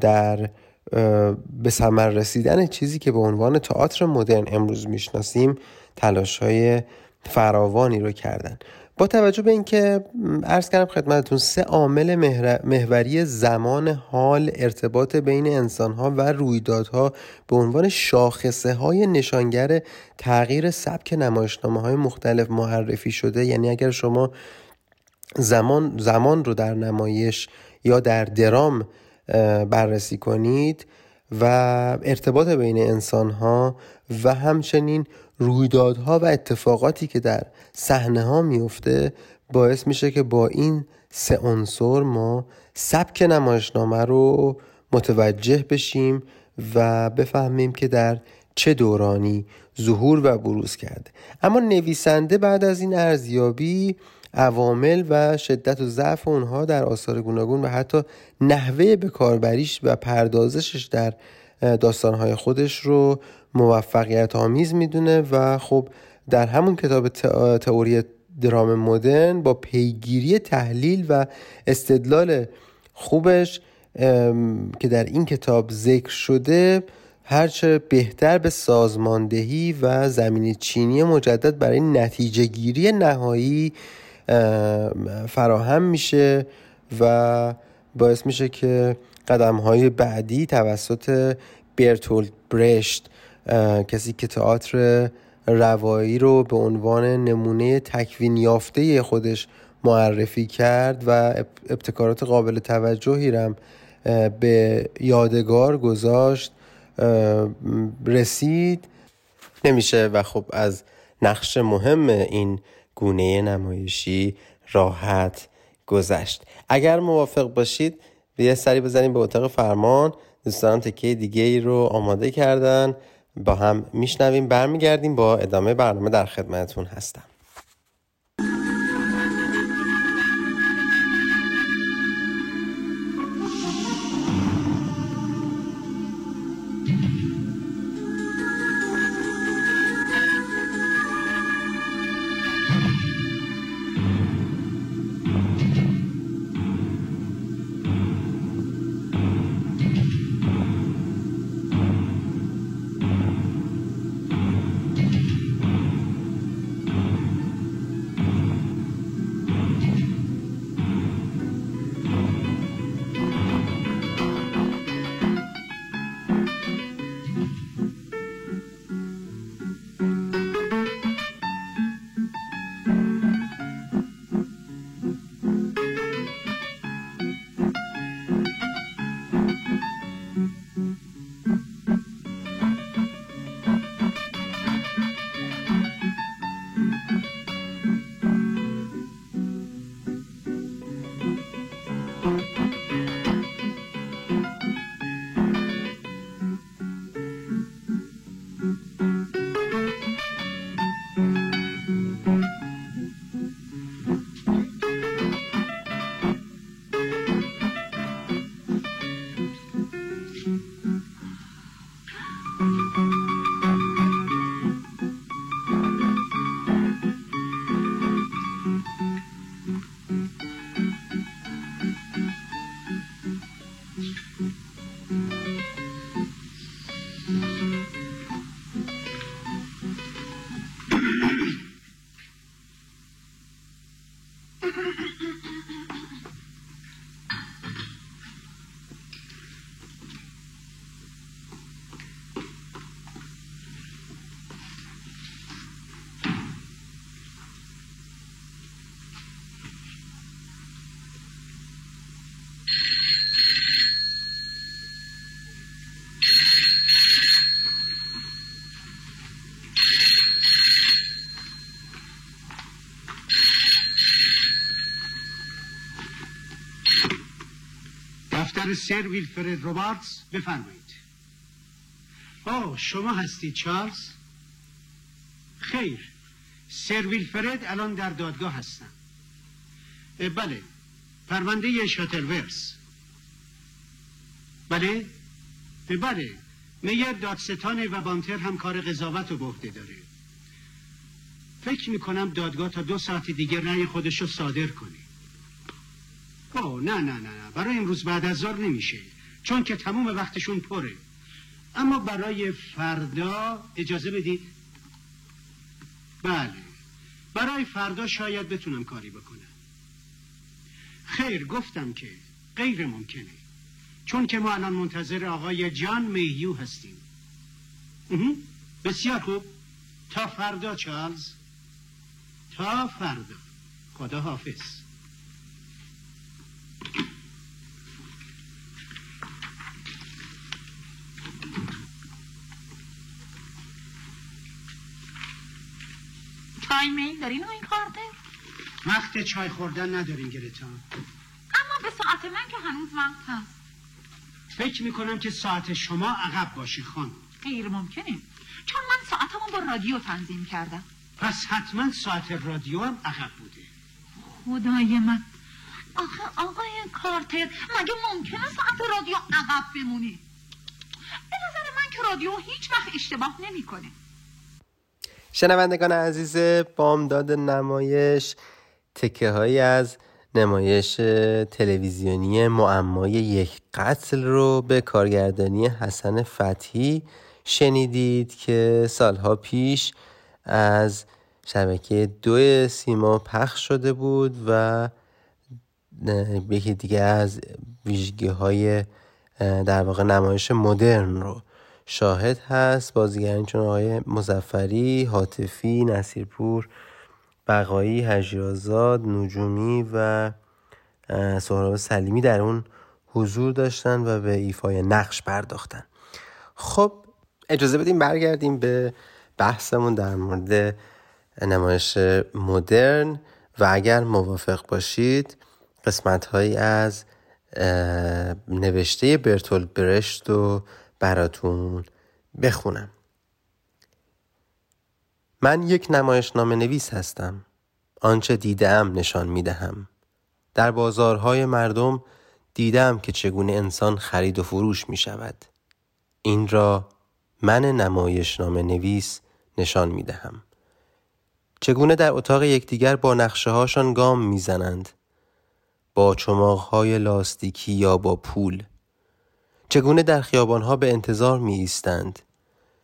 در به ثمر رسیدن چیزی که به عنوان تئاتر مدرن امروز می‌شناسیم تلاش های فراوانی رو کردن با توجه به اینکه عرض کردم خدمتتون سه عامل محوری زمان حال ارتباط بین انسانها و رویدادها به عنوان شاخصه های نشانگر تغییر سبک نمایشنامه های مختلف معرفی شده. یعنی اگر شما زمان, زمان رو در نمایش یا در درام بررسی کنید و ارتباط بین انسان ها و همچنین رویدادها و اتفاقاتی که در صحنه ها میفته باعث میشه که با این سه عنصر ما سبک نمایشنامه رو متوجه بشیم و بفهمیم که در چه دورانی ظهور و بروز کرده. اما نویسنده بعد از این ارزیابی عوامل و شدت و ضعف اونها در آثار گوناگون و حتی نحوه به کاربریش و پردازشش در داستانهای خودش رو موفقیت آمیز می‌دونه و خب در همون کتاب تئوری درام مدرن با پیگیری تحلیل و استدلال خوبش که در این کتاب ذکر شده هرچه بهتر به سازماندهی و زمینی چینی مجدد برای نتیجه گیری نهایی فراهم میشه و باعث میشه که قدم های بعدی توسط برتولد برشت کسی که تئاتر روایی رو به عنوان نمونه تکوین یافته خودش معرفی کرد و ابتکارات قابل توجهی رم به یادگار گذاشت رسید. نمیشه و خب از نقش مهم این گونه نمایشی راحت گذشت. اگر موافق باشید یه سری بزنیم به اتاق فرمان. دوستان تکیه دیگه ای رو آماده کردن. با هم میشنویم برمیگردیم. با ادامه برنامه در خدمتتون هستم. دفتر سر ویلفرد روبارتس بفرمایید. آه شما هستید چارلز؟ خیر. سرویل فرد الان در دادگاه هستن بله. پرونده شاتلورس بله؟ بله. میر دادستان و بانتر هم کار قضاوت و به داره. فکر می‌کنم دادگاه تا دو ساعت دیگه رأی خودش رو صادر کنه. اوه نه نه نه برای امروز بعد از ظهر نمیشه. چون که تموم وقتشون پره. اما برای فردا اجازه بدید؟ بله. برای فردا شاید بتونم کاری بکنم. خیر گفتم که غیر ممکنه. چون که ما الان منتظر آقای جان میهیو هستیم. بسیار خوب. تا فردا چارلز. تا فردا. خدا حافظ چای میل دارین این کارده؟ وقت چای خوردن نداریم گرتا اما به ساعت من که هنوز وقت هست. فکر می‌کنم که ساعت شما عقب باشی خان غیر ممکنه. چون من ساعتمو با رادیو تنظیم کردم. پس حتما ساعت رادیو هم عقب بوده. خدای من. آخه آقای کارتر مگه ممکنه ساعت رادیو عقب بمونی به نظر من که رادیو هیچ وقت اشتباه نمی‌کنه. شنوندگان عزیز بامداد نمایش تکه هایی از نمایش تلویزیونی معمای یک قتل رو به کارگردانی حسن فتحی شنیدید که سالها پیش از شبکه دو سیما پخش شده بود و یکی دیگه از ویژگی های در واقع نمایش مدرن رو شاهد هست. بازیگران چون آقای مزفری، حاطفی، نصیرپور بقایی، هجیازاد، نجومی و سهراب سلیمی در اون حضور داشتن و به ایفای نقش پرداختن. خب اجازه بدیم برگردیم به بحثمون در مورد نمایش مدرن و اگر موافق باشید قسمت هایی از نوشته برتول برشت رو براتون بخونم. من یک نمایشنامه نویس هستم. آنچه دیدم نشان می دهم در بازارهای مردم دیدم که چگونه انسان خرید و فروش می شود این را من نمایشنامه نویس نشان می دهم چگونه در اتاق یکدیگر با نقشه هاشان گام می‌زنند؟ با چماقهای لاستیکی یا با پول؟ چگونه در خیابانها به انتظار می ایستند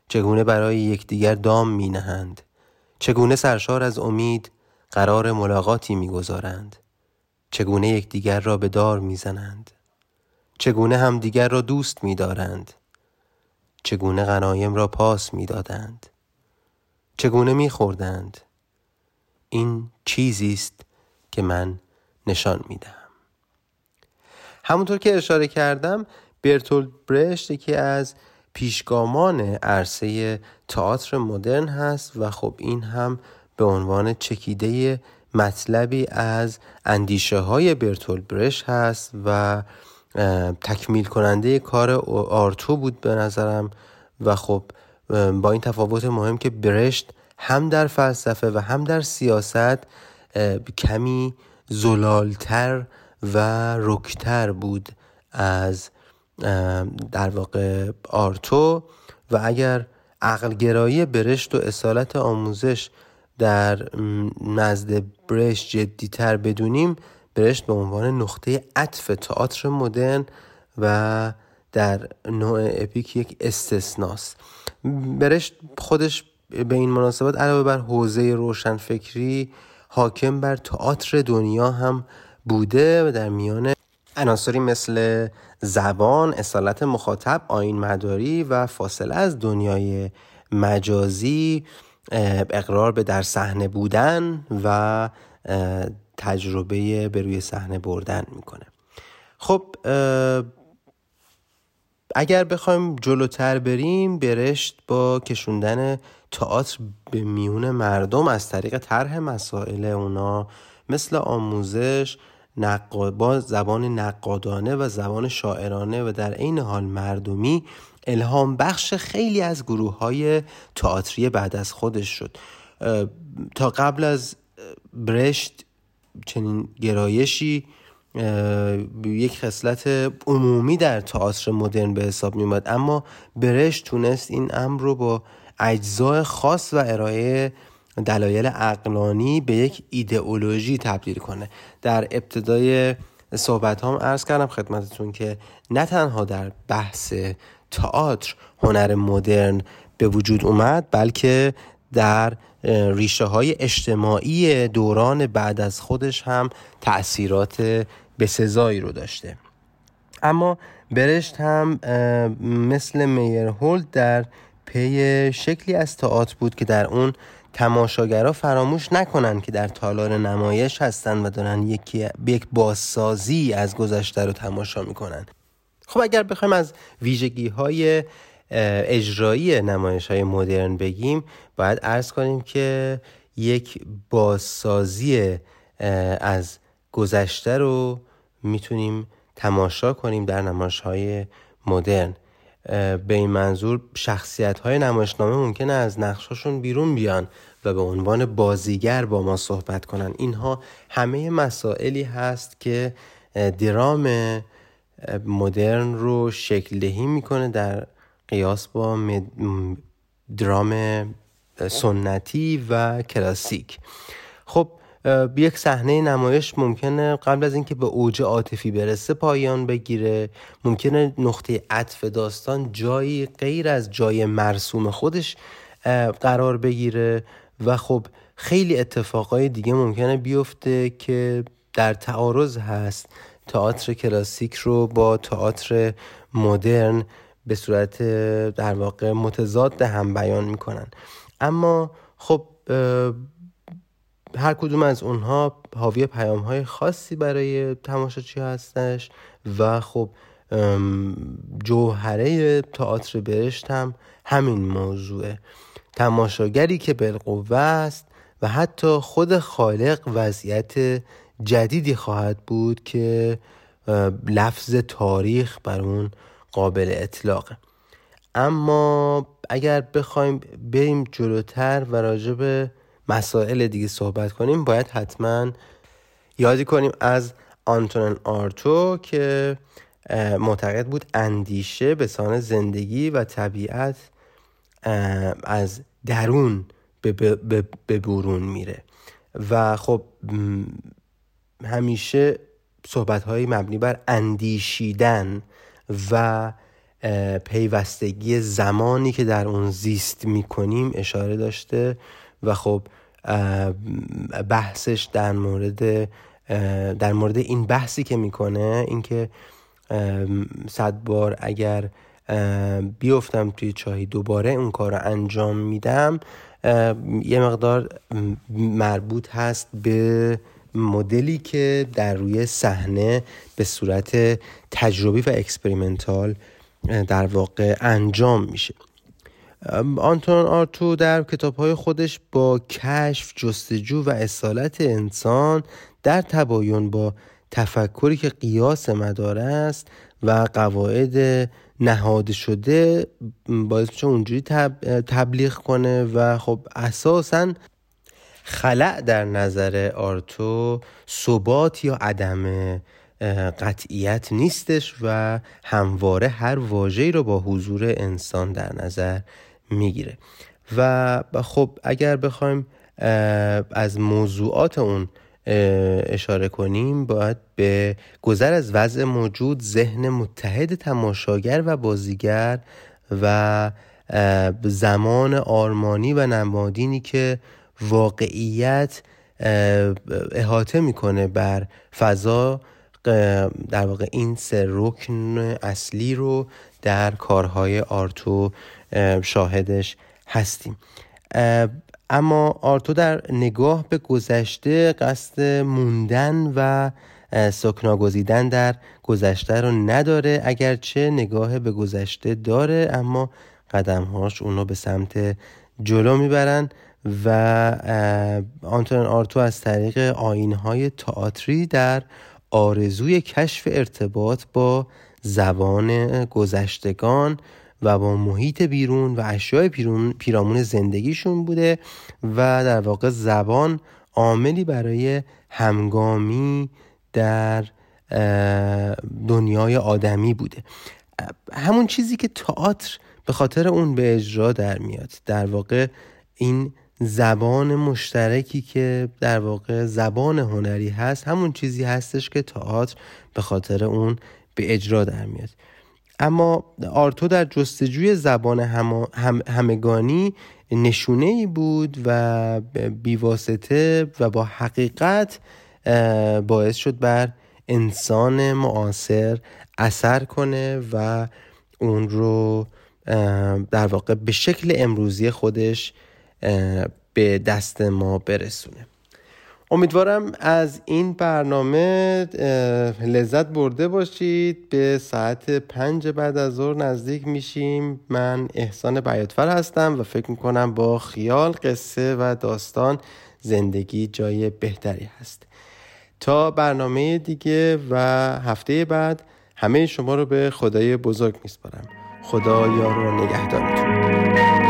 چگونه برای یکدیگر دام می نهند چگونه سرشار از امید قرار ملاقاتی می‌گذارند؟ چگونه یکدیگر را به دار می‌زنند؟ چگونه همدیگر را دوست میدارند؟ چگونه غنایم را پاس می‌دادند؟ چگونه میخوردند؟ این چیزی است که من نشان می‌دهم. همونطور که اشاره کردم برتولد برشت یکی از پیشگامان عرصه تئاتر مدرن هست و خب این هم به عنوان چکیده مطلبی از اندیشه های برتول برش هست و تکمیل کننده کار آرتو بود به نظرم و خب با این تفاوت مهم که برشت هم در فلسفه و هم در سیاست کمی زلالتر و رکتر بود از در واقع آرتو و اگر عقلگرایی برشت و اصالت آموزش در نزد برشت جدیتر بدونیم برشت به عنوان نقطه عطف تئاتر مدرن و در نوع اپیک یک استثناست. برشت خودش به این مناسبت علاوه بر حوزه روشنفکری حاکم بر تئاتر دنیا هم بوده و در میان عناصری مثل زبان، اصالت مخاطب، آین مداری و فاصله از دنیای مجازی اقرار به در صحنه بودن و تجربه به روی صحنه بردن می‌کنه. خب اگر بخوایم جلوتر بریم برشت با کشوندن تئاتر به میون مردم از طریق طرح مسائل اونا مثل آموزش با زبان نقادانه و زبان شاعرانه و در عین حال مردمی الهام بخش خیلی از گروه های تئاتری بعد از خودش شد. تا قبل از برشت چنین گرایشی یک خصلت عمومی در تئاتر مدرن به حساب می اما برشت تونست این امر رو با اجزای خاص و ارائه دلایل اقلانی به یک ایدئولوژی تبدیل کنه. در ابتدای صحبت هم عرض کردم خدمتتون که نه تنها در بحث تئاتر هنر مدرن به وجود اومد بلکه در ریشه های اجتماعی دوران بعد از خودش هم تأثیرات بسزایی رو داشته. اما برشت هم مثل میرهولد در پی شکلی از تئاتر بود که در اون تماشاگرها فراموش نکنن که در تالار نمایش هستن و دارن یکی یک بازسازی از گذشته رو تماشا می‌کنن. خب اگر بخوایم از ویژگی های اجرایی نمایش های مدرن بگیم باید ارز کنیم که یک بازسازی از گذشته رو می‌تونیم تماشا کنیم در نمایش های مدرن. به این منظور شخصیت های نمایشنامه ممکنه از نقشاشون بیرون بیان و به عنوان بازیگر با ما صحبت کنن. اینها همه مسائلی هست که درام مدرن رو شکل دهی می‌کنه در قیاس با درام سنتی و کلاسیک. خب یک صحنه نمایش ممکنه قبل از اینکه به اوج عاطفی برسه پایان بگیره. ممکنه نقطه عطف داستان جایی غیر از جای مرسوم خودش قرار بگیره و خب خیلی اتفاقای دیگه ممکنه بیفته که در تعارض هست. تئاتر کلاسیک رو با تئاتر مدرن به صورت در واقع متضاد هم بیان می‌کنن. اما خب هر کدوم از اونها حاوی پیام های خاصی برای تماشاچی هستش و خب جوهره تئاتر برشت هم همین موضوعه. تماشاگری که بالقوه است و حتی خود خالق وضعیت جدیدی خواهد بود که لفظ تاریخ بر اون قابل اطلاقه. اما اگر بخوایم بریم جلوتر و راجع به مسائل دیگه صحبت کنیم باید حتما یادی کنیم از آنتونن آرتو که معتقد بود اندیشه به سان زندگی و طبیعت از درون به برون میره. و خب همیشه صحبت های مبنی بر اندیشیدن و پیوستگی زمانی که در اون زیست می‌کنیم اشاره داشته و خب بحثش در مورد در مورد این بحثی که می‌کنه اینکه صد بار اگر بیفتم توی چاهی دوباره اون کار رو انجام میدم یه مقدار مربوط هست به مدلی که در روی صحنه به صورت تجربی و experimental در واقع انجام میشه. آنتون آرتو در کتاب های خودش با کشف جستجو و اصالت انسان در تباین با تفکری که قیاس مدار است و قواعد نهاده شده باعث میشه اونجوری تبلیغ کنه و خب اساسا خلع در نظر آرتو ثبات یا عدم قطعیت نیستش و همواره هر واژه‌ای رو با حضور انسان در نظر می‌گیره. و خب اگر بخوایم از موضوعات اون اشاره کنیم باید به گذر از وضع موجود ذهن متحد تماشاگر و بازیگر و زمان آرمانی و نمادینی که واقعیت احاطه می‌کنه بر فضا در واقع این سه رکن اصلی رو در کارهای آرتو شاهدش هستیم. اما آرتو در نگاه به گذشته قصد موندن و سکنا گزیدن در گذشته رو نداره. اگرچه نگاه به گذشته داره اما قدمهاش اونو به سمت جلو می‌برن و آنتون آرتو از طریق آینهای تئاتری در آرزوی کشف ارتباط با زبان گذشتگان و با محیط بیرون و اشیاء پیرامون زندگیشون بوده و در واقع زبان عاملی برای همگامی در دنیای آدمی بوده. همون چیزی که تئاتر به خاطر اون به اجرا در میاد. در واقع این زبان مشترکی که در واقع زبان هنری هست همون چیزی هستش که تئاتر به خاطر اون به اجرا در میاد. اما آرتو در جستجوی زبان هم... همگانی نشونه ای بود و بیواسطه و با حقیقت باعث شد بر انسان معاصر اثر کنه و اون رو در واقع به شکل امروزی خودش به دست ما برسونه. امیدوارم از این برنامه لذت برده باشید. به ساعت پنج بعد از ظهر نزدیک میشیم. من احسان بیاتفر هستم و فکر می‌کنم با خیال قصه و داستان زندگی جای بهتری هست. تا برنامه دیگه و هفته بعد همه شما رو به خدای بزرگ میسپارم. خدا یار و نگهدارتون.